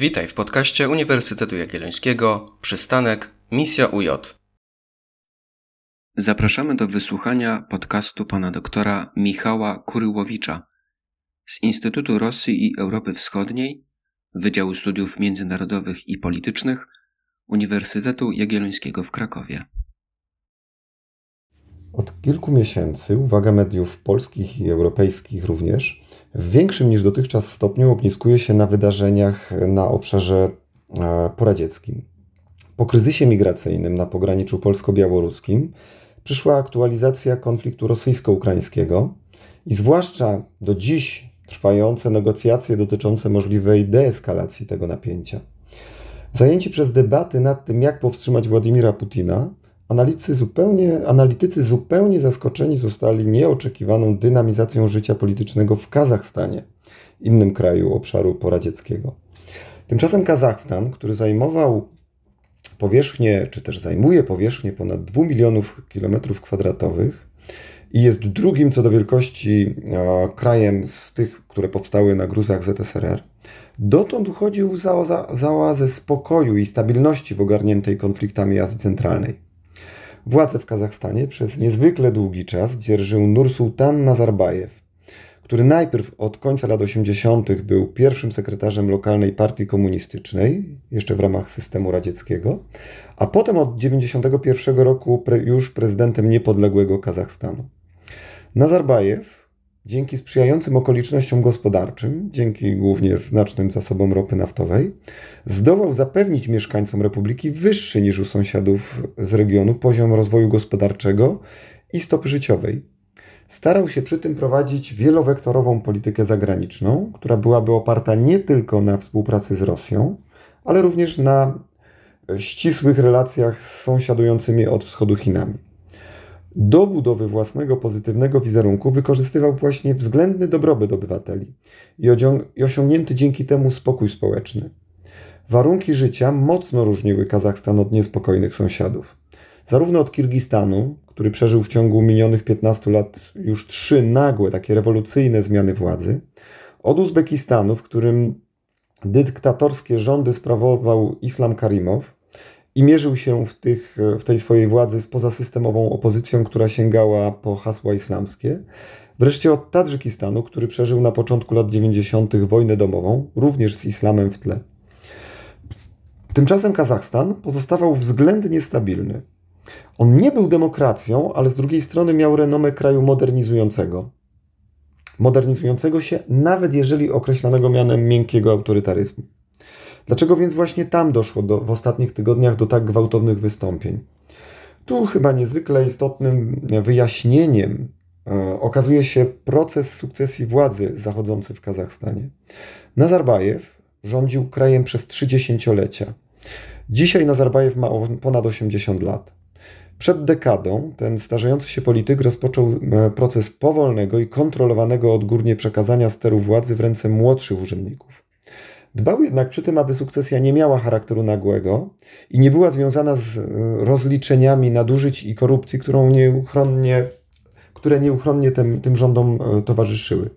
Witaj w podcaście Uniwersytetu Jagiellońskiego Przystanek Misja UJ. Zapraszamy do wysłuchania podcastu pana doktora Michała Kuryłowicza z Instytutu Rosji i Europy Wschodniej Wydziału Studiów Międzynarodowych i Politycznych Uniwersytetu Jagiellońskiego w Krakowie. Od kilku miesięcy uwaga mediów polskich i europejskich również w większym niż dotychczas stopniu ogniskuje się na wydarzeniach na obszarze e, poradzieckim. Po kryzysie migracyjnym na pograniczu polsko-białoruskim przyszła aktualizacja konfliktu rosyjsko-ukraińskiego i zwłaszcza do dziś trwające negocjacje dotyczące możliwej deeskalacji tego napięcia. Zajęci przez debaty nad tym, jak powstrzymać Władimira Putina, Analitycy zupełnie, analitycy zupełnie zaskoczeni zostali nieoczekiwaną dynamizacją życia politycznego w Kazachstanie, innym kraju obszaru poradzieckiego. Tymczasem Kazachstan, który zajmował powierzchnię, czy też zajmuje powierzchnię ponad 2 milionów kilometrów kwadratowych i jest drugim co do wielkości krajem z tych, które powstały na gruzach ZSRR, dotąd uchodził za, za, za oazę spokoju i stabilności w ogarniętej konfliktami Azji Centralnej. Władzę w Kazachstanie przez niezwykle długi czas dzierżył Nursultan Nazarbajew, który najpierw od końca lat 80. był pierwszym sekretarzem lokalnej partii komunistycznej, jeszcze w ramach systemu radzieckiego, a potem od 91 roku już prezydentem niepodległego Kazachstanu. Nazarbajew Dzięki sprzyjającym okolicznościom gospodarczym, dzięki głównie znacznym zasobom ropy naftowej, zdołał zapewnić mieszkańcom republiki wyższy niż u sąsiadów z regionu poziom rozwoju gospodarczego i stopy życiowej. Starał się przy tym prowadzić wielowektorową politykę zagraniczną, która byłaby oparta nie tylko na współpracy z Rosją, ale również na ścisłych relacjach z sąsiadującymi od wschodu Chinami do budowy własnego pozytywnego wizerunku wykorzystywał właśnie względny dobrobyt obywateli i osiągnięty dzięki temu spokój społeczny. Warunki życia mocno różniły Kazachstan od niespokojnych sąsiadów. Zarówno od Kirgistanu, który przeżył w ciągu minionych 15 lat już trzy nagłe, takie rewolucyjne zmiany władzy, od Uzbekistanu, w którym dyktatorskie rządy sprawował Islam Karimow, i mierzył się w, tych, w tej swojej władzy z pozasystemową opozycją, która sięgała po hasła islamskie. Wreszcie od Tadżykistanu, który przeżył na początku lat 90. wojnę domową, również z islamem w tle. Tymczasem Kazachstan pozostawał względnie stabilny. On nie był demokracją, ale z drugiej strony miał renomę kraju modernizującego. Modernizującego się, nawet jeżeli określanego mianem miękkiego autorytaryzmu. Dlaczego więc właśnie tam doszło do, w ostatnich tygodniach do tak gwałtownych wystąpień? Tu chyba niezwykle istotnym wyjaśnieniem e, okazuje się proces sukcesji władzy zachodzący w Kazachstanie. Nazarbajew rządził krajem przez trzy dziesięciolecia. Dzisiaj Nazarbajew ma ponad 80 lat. Przed dekadą ten starzejący się polityk rozpoczął e, proces powolnego i kontrolowanego odgórnie przekazania steru władzy w ręce młodszych urzędników. Dbał jednak przy tym, aby sukcesja nie miała charakteru nagłego i nie była związana z e, rozliczeniami nadużyć i korupcji, którą nieuchronnie, które nieuchronnie tym, tym rządom e, towarzyszyły.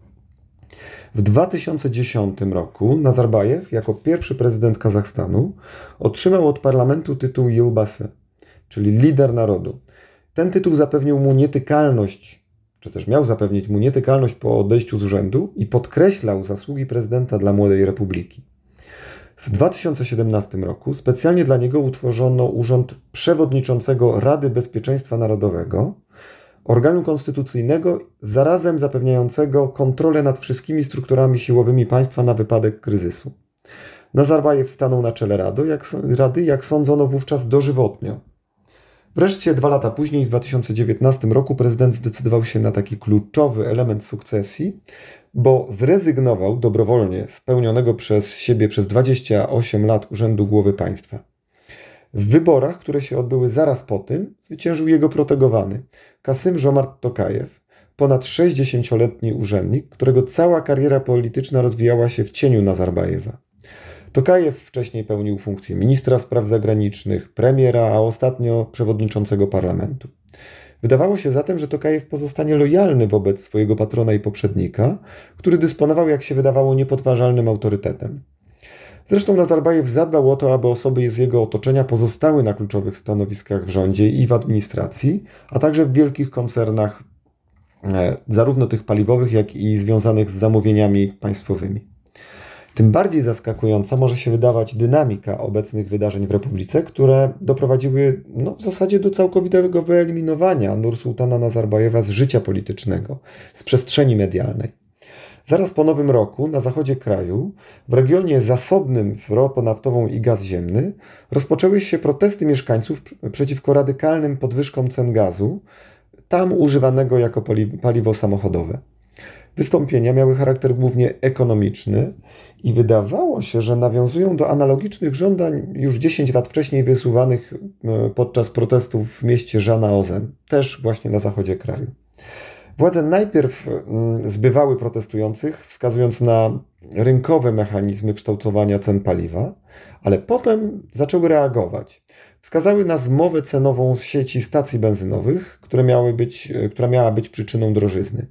W 2010 roku Nazarbajew, jako pierwszy prezydent Kazachstanu, otrzymał od parlamentu tytuł Yilbase, czyli lider narodu. Ten tytuł zapewnił mu nietykalność czy też miał zapewnić mu nietykalność po odejściu z urzędu i podkreślał zasługi prezydenta dla młodej republiki. W 2017 roku specjalnie dla niego utworzono urząd przewodniczącego Rady Bezpieczeństwa Narodowego, organu konstytucyjnego, zarazem zapewniającego kontrolę nad wszystkimi strukturami siłowymi państwa na wypadek kryzysu. Nazarbajew stanął na czele rady, jak, rady, jak sądzono wówczas dożywotnio. Wreszcie dwa lata później, w 2019 roku, prezydent zdecydował się na taki kluczowy element sukcesji, bo zrezygnował dobrowolnie z pełnionego przez siebie przez 28 lat urzędu głowy państwa. W wyborach, które się odbyły zaraz po tym, zwyciężył jego protegowany Kasym Żomart Tokajew, ponad 60-letni urzędnik, którego cała kariera polityczna rozwijała się w cieniu Nazarbajewa. Tokajew wcześniej pełnił funkcję ministra spraw zagranicznych, premiera, a ostatnio przewodniczącego parlamentu. Wydawało się zatem, że Tokajew pozostanie lojalny wobec swojego patrona i poprzednika, który dysponował, jak się wydawało, niepodważalnym autorytetem. Zresztą Nazarbajew zadbał o to, aby osoby z jego otoczenia pozostały na kluczowych stanowiskach w rządzie i w administracji, a także w wielkich koncernach, e, zarówno tych paliwowych, jak i związanych z zamówieniami państwowymi. Tym bardziej zaskakująca może się wydawać dynamika obecnych wydarzeń w Republice, które doprowadziły no, w zasadzie do całkowitego wyeliminowania Nursultana Nazarbajewa z życia politycznego, z przestrzeni medialnej. Zaraz po nowym roku na zachodzie kraju, w regionie zasobnym w ropę naftową i gaz ziemny, rozpoczęły się protesty mieszkańców przeciwko radykalnym podwyżkom cen gazu, tam używanego jako paliwo samochodowe. Wystąpienia miały charakter głównie ekonomiczny i wydawało się, że nawiązują do analogicznych żądań już 10 lat wcześniej wysuwanych e, podczas protestów w mieście Żana Ozen, też właśnie na zachodzie kraju. Władze najpierw mm, zbywały protestujących, wskazując na rynkowe mechanizmy kształtowania cen paliwa, ale potem zaczęły reagować. Wskazały na zmowę cenową z sieci stacji benzynowych, które miały być, e, która miała być przyczyną drożyzny.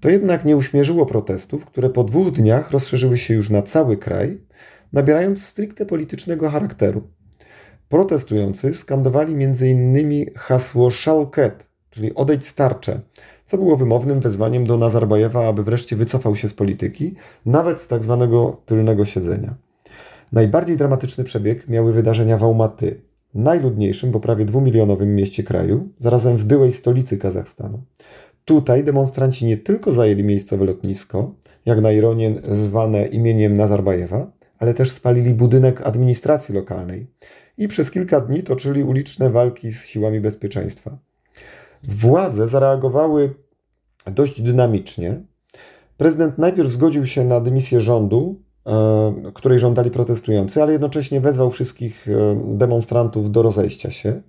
To jednak nie uśmierzyło protestów, które po dwóch dniach rozszerzyły się już na cały kraj, nabierając stricte politycznego charakteru. Protestujący skandowali m.in. hasło Szałket, czyli odejdź starcze, co było wymownym wezwaniem do Nazarbajewa, aby wreszcie wycofał się z polityki, nawet z tak zwanego tylnego siedzenia. Najbardziej dramatyczny przebieg miały wydarzenia w Almaty, najludniejszym, bo prawie dwumilionowym mieście kraju, zarazem w byłej stolicy Kazachstanu. Tutaj demonstranci nie tylko zajęli miejscowe lotnisko, jak na ironię zwane imieniem Nazarbajewa, ale też spalili budynek administracji lokalnej i przez kilka dni toczyli uliczne walki z siłami bezpieczeństwa. Władze zareagowały dość dynamicznie. Prezydent najpierw zgodził się na dymisję rządu, e, której żądali protestujący, ale jednocześnie wezwał wszystkich e, demonstrantów do rozejścia się.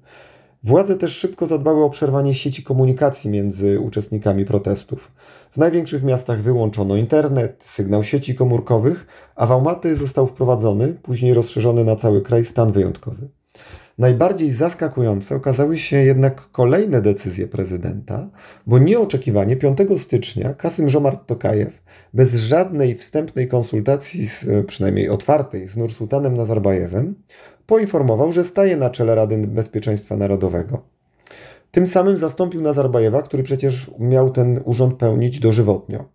Władze też szybko zadbały o przerwanie sieci komunikacji między uczestnikami protestów. W największych miastach wyłączono internet, sygnał sieci komórkowych, a w został wprowadzony, później rozszerzony na cały kraj stan wyjątkowy. Najbardziej zaskakujące okazały się jednak kolejne decyzje prezydenta, bo nieoczekiwanie 5 stycznia Kasym Żomart Tokajew, bez żadnej wstępnej konsultacji, z, przynajmniej otwartej, z Nursultanem Nazarbajewem, poinformował, że staje na czele Rady Bezpieczeństwa Narodowego. Tym samym zastąpił Nazarbajewa, który przecież miał ten urząd pełnić dożywotnio.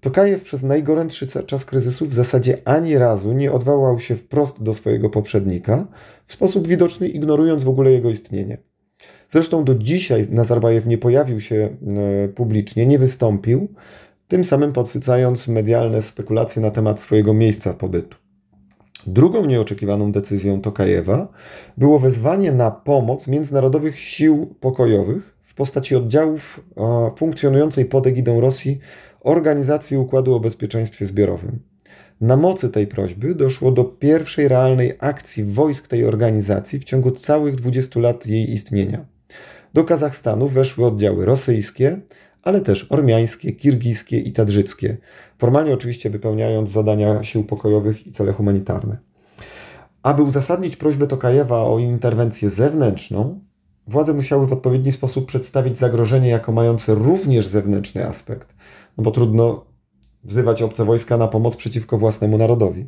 Tokajew przez najgorętszy czas kryzysu w zasadzie ani razu nie odwołał się wprost do swojego poprzednika, w sposób widoczny ignorując w ogóle jego istnienie. Zresztą do dzisiaj Nazarbajew nie pojawił się e, publicznie, nie wystąpił, tym samym podsycając medialne spekulacje na temat swojego miejsca pobytu. Drugą nieoczekiwaną decyzją Tokajewa było wezwanie na pomoc międzynarodowych sił pokojowych w postaci oddziałów funkcjonującej pod egidą Rosji Organizacji Układu o Bezpieczeństwie Zbiorowym. Na mocy tej prośby doszło do pierwszej realnej akcji wojsk tej organizacji w ciągu całych 20 lat jej istnienia. Do Kazachstanu weszły oddziały rosyjskie, ale też ormiańskie, kirgijskie i tadżyckie, formalnie oczywiście wypełniając zadania sił pokojowych i cele humanitarne. Aby uzasadnić prośbę Tokajewa o interwencję zewnętrzną, władze musiały w odpowiedni sposób przedstawić zagrożenie jako mające również zewnętrzny aspekt, no bo trudno wzywać obce wojska na pomoc przeciwko własnemu narodowi.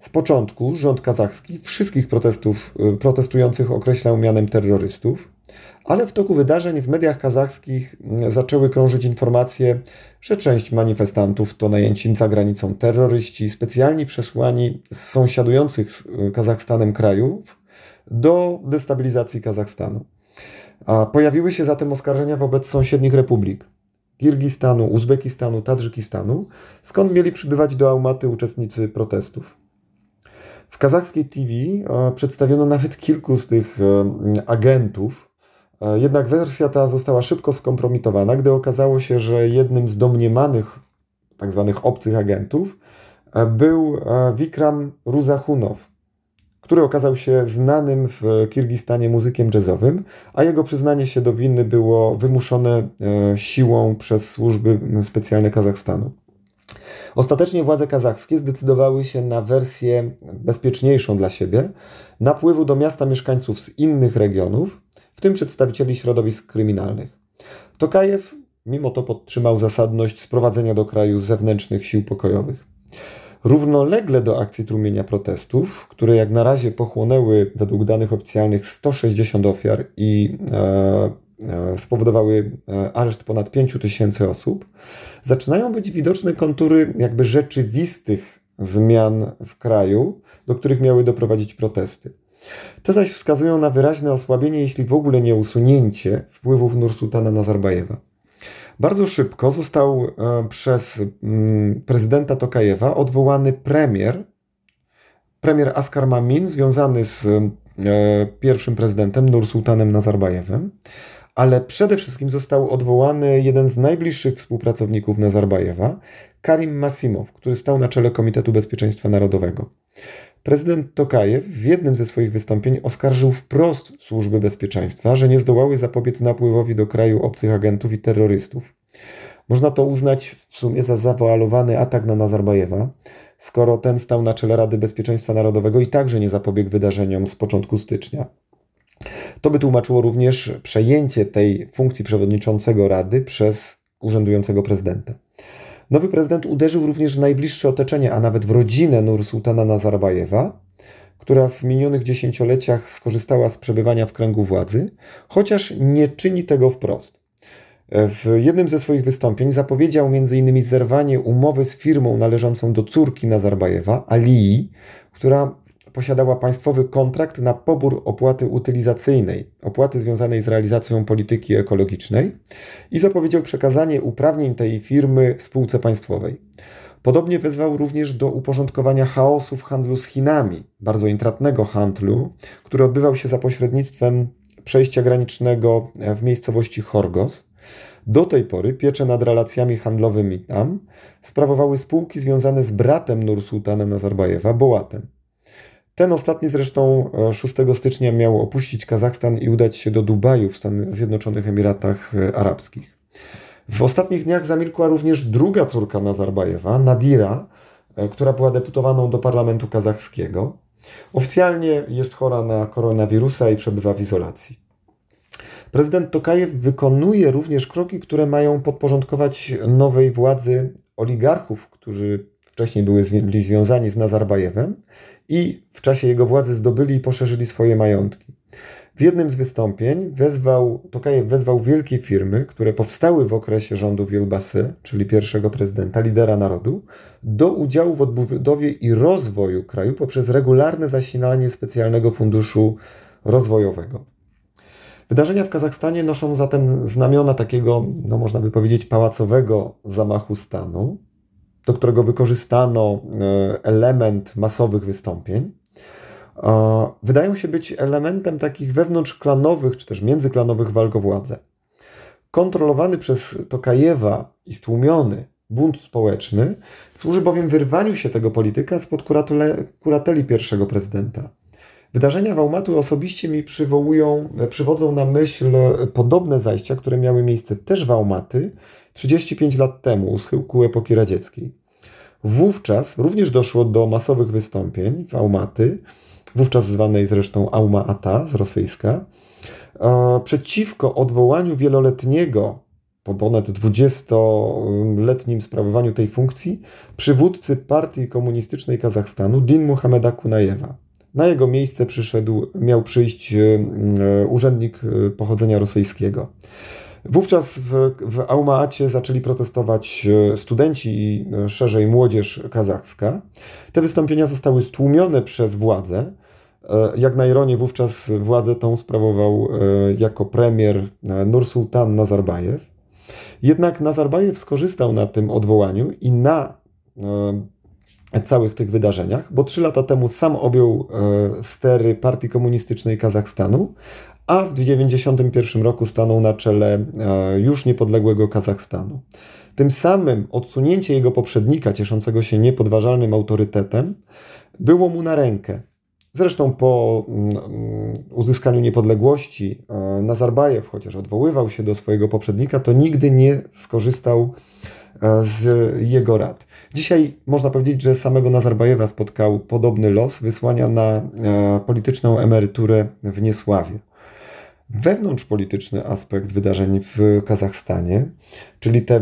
Z początku rząd kazachski wszystkich protestów, y, protestujących określał mianem terrorystów, ale w toku wydarzeń w mediach kazachskich mm, zaczęły krążyć informacje, że część manifestantów to najęci za granicą terroryści, specjalnie przesłani z sąsiadujących z y, Kazachstanem krajów do destabilizacji Kazachstanu. A pojawiły się zatem oskarżenia wobec sąsiednich republik. Kirgistanu, Uzbekistanu, Tadżykistanu, skąd mieli przybywać do Almaty uczestnicy protestów. W kazachskiej TV e, przedstawiono nawet kilku z tych e, agentów, jednak wersja ta została szybko skompromitowana, gdy okazało się, że jednym z domniemanych tzw. Tak obcych agentów był Vikram Ruzahunow, który okazał się znanym w Kirgistanie muzykiem jazzowym, a jego przyznanie się do winy było wymuszone siłą przez służby specjalne Kazachstanu. Ostatecznie władze kazachskie zdecydowały się na wersję bezpieczniejszą dla siebie napływu do miasta mieszkańców z innych regionów, w tym przedstawicieli środowisk kryminalnych. Tokajew mimo to podtrzymał zasadność sprowadzenia do kraju zewnętrznych sił pokojowych. Równolegle do akcji tłumienia protestów, które jak na razie pochłonęły według danych oficjalnych 160 ofiar i e, e, spowodowały e, areszt ponad 5 tysięcy osób, zaczynają być widoczne kontury jakby rzeczywistych zmian w kraju, do których miały doprowadzić protesty. Te zaś wskazują na wyraźne osłabienie, jeśli w ogóle nie usunięcie wpływów Nursultana Nazarbajewa. Bardzo szybko został e, przez mm, prezydenta Tokajewa odwołany premier, premier Askar Mamin, związany z e, pierwszym prezydentem Nursultanem Nazarbajewem, ale przede wszystkim został odwołany jeden z najbliższych współpracowników Nazarbajewa, Karim Masimow, który stał na czele Komitetu Bezpieczeństwa Narodowego. Prezydent Tokajew w jednym ze swoich wystąpień oskarżył wprost służby bezpieczeństwa, że nie zdołały zapobiec napływowi do kraju obcych agentów i terrorystów. Można to uznać w sumie za zawoalowany atak na Nazarbajewa, skoro ten stał na czele Rady Bezpieczeństwa Narodowego i także nie zapobiegł wydarzeniom z początku stycznia. To by tłumaczyło również przejęcie tej funkcji przewodniczącego Rady przez urzędującego prezydenta. Nowy prezydent uderzył również w najbliższe otoczenie, a nawet w rodzinę Nur Sultana Nazarbajewa, która w minionych dziesięcioleciach skorzystała z przebywania w kręgu władzy, chociaż nie czyni tego wprost. W jednym ze swoich wystąpień zapowiedział m.in. zerwanie umowy z firmą należącą do córki Nazarbajewa, Alii, która posiadała państwowy kontrakt na pobór opłaty utylizacyjnej, opłaty związanej z realizacją polityki ekologicznej i zapowiedział przekazanie uprawnień tej firmy spółce państwowej. Podobnie wezwał również do uporządkowania chaosu w handlu z Chinami, bardzo intratnego handlu, który odbywał się za pośrednictwem przejścia granicznego w miejscowości Horgos. Do tej pory pieczę nad relacjami handlowymi tam sprawowały spółki związane z bratem Nursultana Nazarbajewa, Bołatem. Ten ostatni zresztą 6 e, stycznia miał opuścić Kazachstan i udać się do Dubaju w Stanach Zjednoczonych Emiratach e, Arabskich. W ostatnich dniach zamilkła również druga córka Nazarbajewa, Nadira, e, która była deputowaną do parlamentu kazachskiego. Oficjalnie jest chora na koronawirusa i przebywa w izolacji. Prezydent Tokajew wykonuje również kroki, które mają podporządkować nowej władzy oligarchów, którzy wcześniej były związani z Nazarbajewem i w czasie jego władzy zdobyli i poszerzyli swoje majątki. W jednym z wystąpień wezwał, Tokajew wezwał wielkie firmy, które powstały w okresie rządu Wielbasy, czyli pierwszego prezydenta, lidera narodu, do udziału w odbudowie i rozwoju kraju poprzez regularne zasilanie specjalnego funduszu rozwojowego. Wydarzenia w Kazachstanie noszą zatem znamiona takiego, no można by powiedzieć, pałacowego zamachu stanu, do którego wykorzystano e, element masowych wystąpień, e, wydają się być elementem takich wewnątrzklanowych czy też międzyklanowych walk o władzę. Kontrolowany przez Tokajewa i stłumiony bunt społeczny służy bowiem wyrwaniu się tego polityka spod kurateli pierwszego prezydenta. Wydarzenia w Almatu osobiście mi przywołują, przywodzą na myśl podobne zajścia, które miały miejsce też w Almaty 35 lat temu, u schyłku epoki radzieckiej. Wówczas również doszło do masowych wystąpień w Almaty, wówczas zwanej zresztą Auma Ata z rosyjska, przeciwko odwołaniu wieloletniego, po ponad 20-letnim sprawowaniu tej funkcji, przywódcy partii komunistycznej Kazachstanu, Din Muhameda Kunajewa. Na jego miejsce przyszedł, miał przyjść e, urzędnik e, pochodzenia rosyjskiego. Wówczas w, w Aumaacie zaczęli protestować e, studenci i e, szerzej młodzież kazachska. Te wystąpienia zostały stłumione przez władze. E, jak na ironię, wówczas władzę tą sprawował jako premier Nursultan Nazarbajew. Jednak Nazarbajew skorzystał na tym odwołaniu i na całych tych wydarzeniach, bo trzy lata temu sam objął stery Partii Komunistycznej Kazachstanu, a w 1991 roku stanął na czele e, już niepodległego Kazachstanu. Tym samym odsunięcie jego poprzednika, cieszącego się niepodważalnym autorytetem, było mu na rękę. Zresztą po mm, uzyskaniu niepodległości e, Nazarbajew, chociaż odwoływał się do swojego poprzednika, to nigdy nie skorzystał e, z jego rad. Dzisiaj można powiedzieć, że samego Nazarbajewa spotkał podobny los wysłania na polityczną emeryturę w niesławie. Wewnątrzpolityczny aspekt wydarzeń w Kazachstanie, czyli te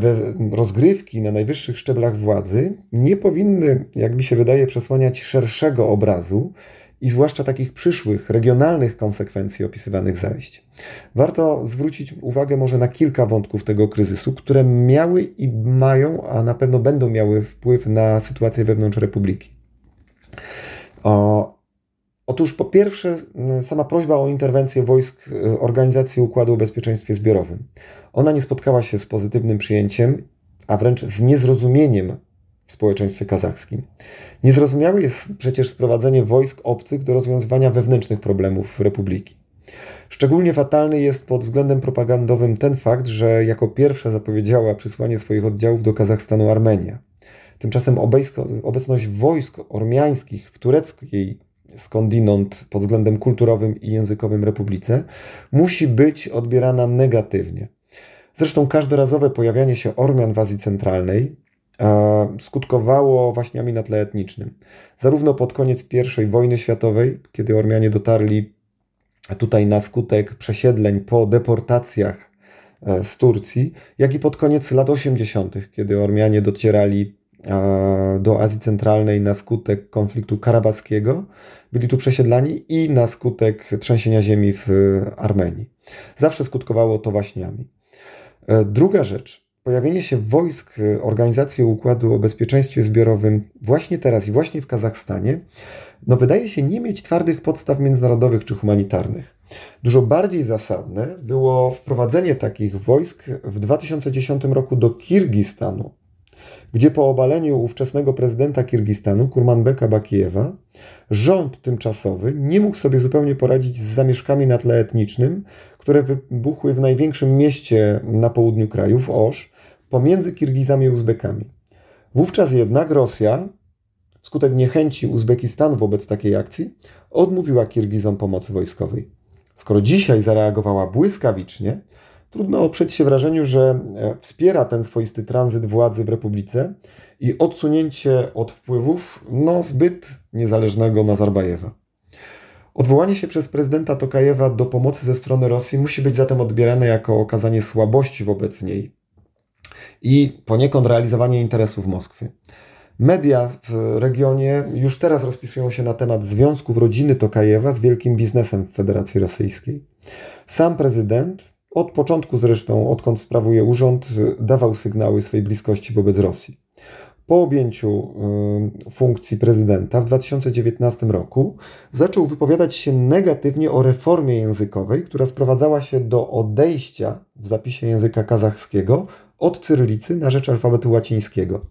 rozgrywki na najwyższych szczeblach władzy, nie powinny, jak mi się wydaje, przesłaniać szerszego obrazu i zwłaszcza takich przyszłych, regionalnych konsekwencji opisywanych zajść. Warto zwrócić uwagę może na kilka wątków tego kryzysu, które miały i mają, a na pewno będą miały wpływ na sytuację wewnątrz Republiki. O, Otóż po pierwsze, sama prośba o interwencję wojsk y, Organizacji Układu o Bezpieczeństwie Zbiorowym. Ona nie spotkała się z pozytywnym przyjęciem, a wręcz z niezrozumieniem w społeczeństwie kazachskim. Niezrozumiałe jest przecież sprowadzenie wojsk obcych do rozwiązywania wewnętrznych problemów republiki. Szczególnie fatalny jest pod względem propagandowym ten fakt, że jako pierwsza zapowiedziała przysłanie swoich oddziałów do Kazachstanu Armenia. Tymczasem obecność wojsk ormiańskich w tureckiej skądinąd pod względem kulturowym i językowym republice musi być odbierana negatywnie. Zresztą każdorazowe pojawianie się Ormian w Azji Centralnej skutkowało waśniami na tle etnicznym. Zarówno pod koniec I wojny światowej, kiedy Ormianie dotarli tutaj na skutek przesiedleń po deportacjach e, z Turcji, jak i pod koniec lat 80., kiedy Ormianie docierali do Azji Centralnej na skutek konfliktu karabaskiego, byli tu przesiedlani i na skutek trzęsienia ziemi w Armenii. Zawsze skutkowało to waśniami. E, druga rzecz, pojawienie się wojsk Organizacji Układu o Bezpieczeństwie Zbiorowym właśnie teraz i właśnie w Kazachstanie, no wydaje się nie mieć twardych podstaw międzynarodowych czy humanitarnych. Dużo bardziej zasadne było wprowadzenie takich wojsk w 2010 roku do Kirgistanu, gdzie po obaleniu ówczesnego prezydenta Kirgistanu, Kurmanbeka Bakijewa, rząd tymczasowy nie mógł sobie zupełnie poradzić z zamieszkami na tle etnicznym, które wybuchły w największym mieście na południu kraju, w Osz, pomiędzy Kirgizami i Uzbekami. Wówczas jednak Rosja, wskutek niechęci Uzbekistanu wobec takiej akcji, odmówiła Kirgizom pomocy wojskowej. Skoro dzisiaj zareagowała błyskawicznie, Trudno oprzeć się wrażeniu, że e, wspiera ten swoisty tranzyt władzy w Republice i odsunięcie od wpływów no, zbyt niezależnego Nazarbajewa. Odwołanie się przez prezydenta Tokajewa do pomocy ze strony Rosji musi być zatem odbierane jako okazanie słabości wobec niej i poniekąd realizowanie interesów Moskwy. Media w regionie już teraz rozpisują się na temat związków rodziny Tokajewa z wielkim biznesem w Federacji Rosyjskiej. Sam prezydent od początku zresztą, odkąd sprawuje urząd, dawał sygnały swojej bliskości wobec Rosji. Po objęciu y, funkcji prezydenta w 2019 roku zaczął wypowiadać się negatywnie o reformie językowej, która sprowadzała się do odejścia w zapisie języka kazachskiego od cyrylicy na rzecz alfabetu łacińskiego.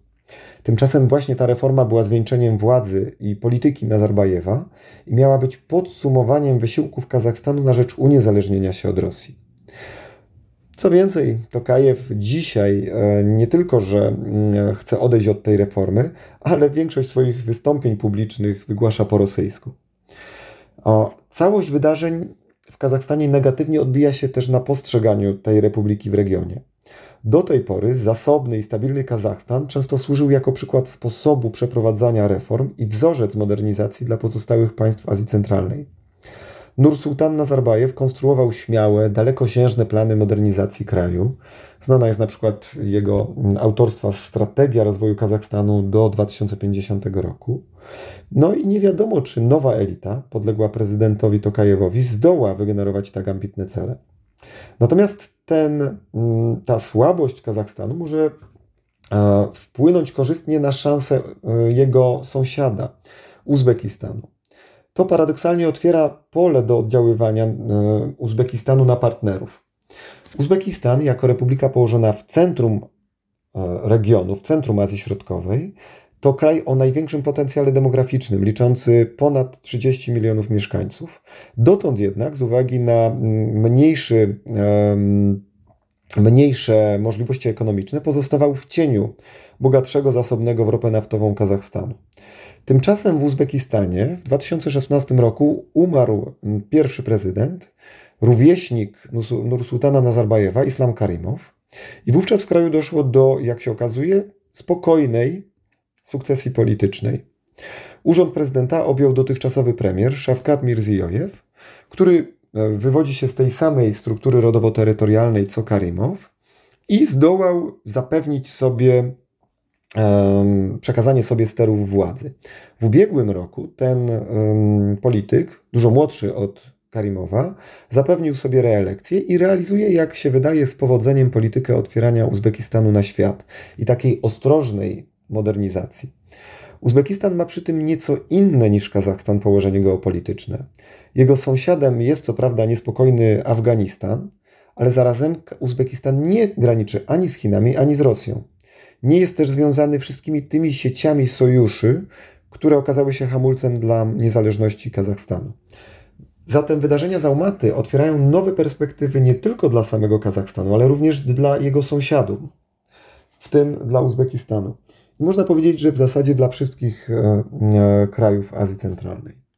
Tymczasem właśnie ta reforma była zwieńczeniem władzy i polityki Nazarbajewa i miała być podsumowaniem wysiłków Kazachstanu na rzecz uniezależnienia się od Rosji. Co więcej, Tokajew dzisiaj e, nie tylko, że mm, chce odejść od tej reformy, ale większość swoich wystąpień publicznych wygłasza po rosyjsku. O, całość wydarzeń w Kazachstanie negatywnie odbija się też na postrzeganiu tej republiki w regionie. Do tej pory zasobny i stabilny Kazachstan często służył jako przykład sposobu przeprowadzania reform i wzorzec modernizacji dla pozostałych państw Azji Centralnej. Nursultan Nazarbajew konstruował śmiałe, dalekosiężne plany modernizacji kraju. Znana jest na przykład jego autorstwa Strategia rozwoju Kazachstanu do 2050 roku. No i nie wiadomo, czy nowa elita, podległa prezydentowi Tokajewowi, zdoła wygenerować tak ambitne cele. Natomiast ten, mm, ta słabość Kazachstanu może e, wpłynąć korzystnie na szansę e, jego sąsiada, Uzbekistanu to paradoksalnie otwiera pole do oddziaływania e, Uzbekistanu na partnerów. Uzbekistan, jako republika położona w centrum e, regionu, w centrum Azji Środkowej, to kraj o największym potencjale demograficznym, liczący ponad 30 milionów mieszkańców. Dotąd jednak, z uwagi na mniejszy, mniejsze możliwości ekonomiczne, pozostawał w cieniu bogatszego, zasobnego w ropę naftową Kazachstanu. Tymczasem w Uzbekistanie w 2016 roku umarł pierwszy prezydent, rówieśnik Nursultana Nazarbajewa, Islam Karimow. I wówczas w kraju doszło do, jak się okazuje, spokojnej sukcesji politycznej. Urząd prezydenta objął dotychczasowy premier Szafkat Mirziyoyev, który wywodzi się z tej samej struktury rodowo-terytorialnej co Karimow i zdołał zapewnić sobie przekazanie sobie sterów władzy. W ubiegłym roku ten polityk, dużo młodszy od Karimowa, zapewnił sobie reelekcję i realizuje, jak się wydaje, z powodzeniem politykę otwierania Uzbekistanu na świat i takiej ostrożnej modernizacji. Uzbekistan ma przy tym nieco inne niż Kazachstan położenie geopolityczne. Jego sąsiadem jest co prawda niespokojny Afganistan, ale zarazem Uzbekistan nie graniczy ani z Chinami, ani z Rosją. Nie jest też związany wszystkimi tymi sieciami sojuszy, które okazały się hamulcem dla niezależności Kazachstanu. Zatem wydarzenia z Almaty otwierają nowe perspektywy nie tylko dla samego Kazachstanu, ale również dla jego sąsiadów, w tym dla Uzbekistanu. Można powiedzieć, że w zasadzie dla wszystkich e, e, krajów Azji Centralnej.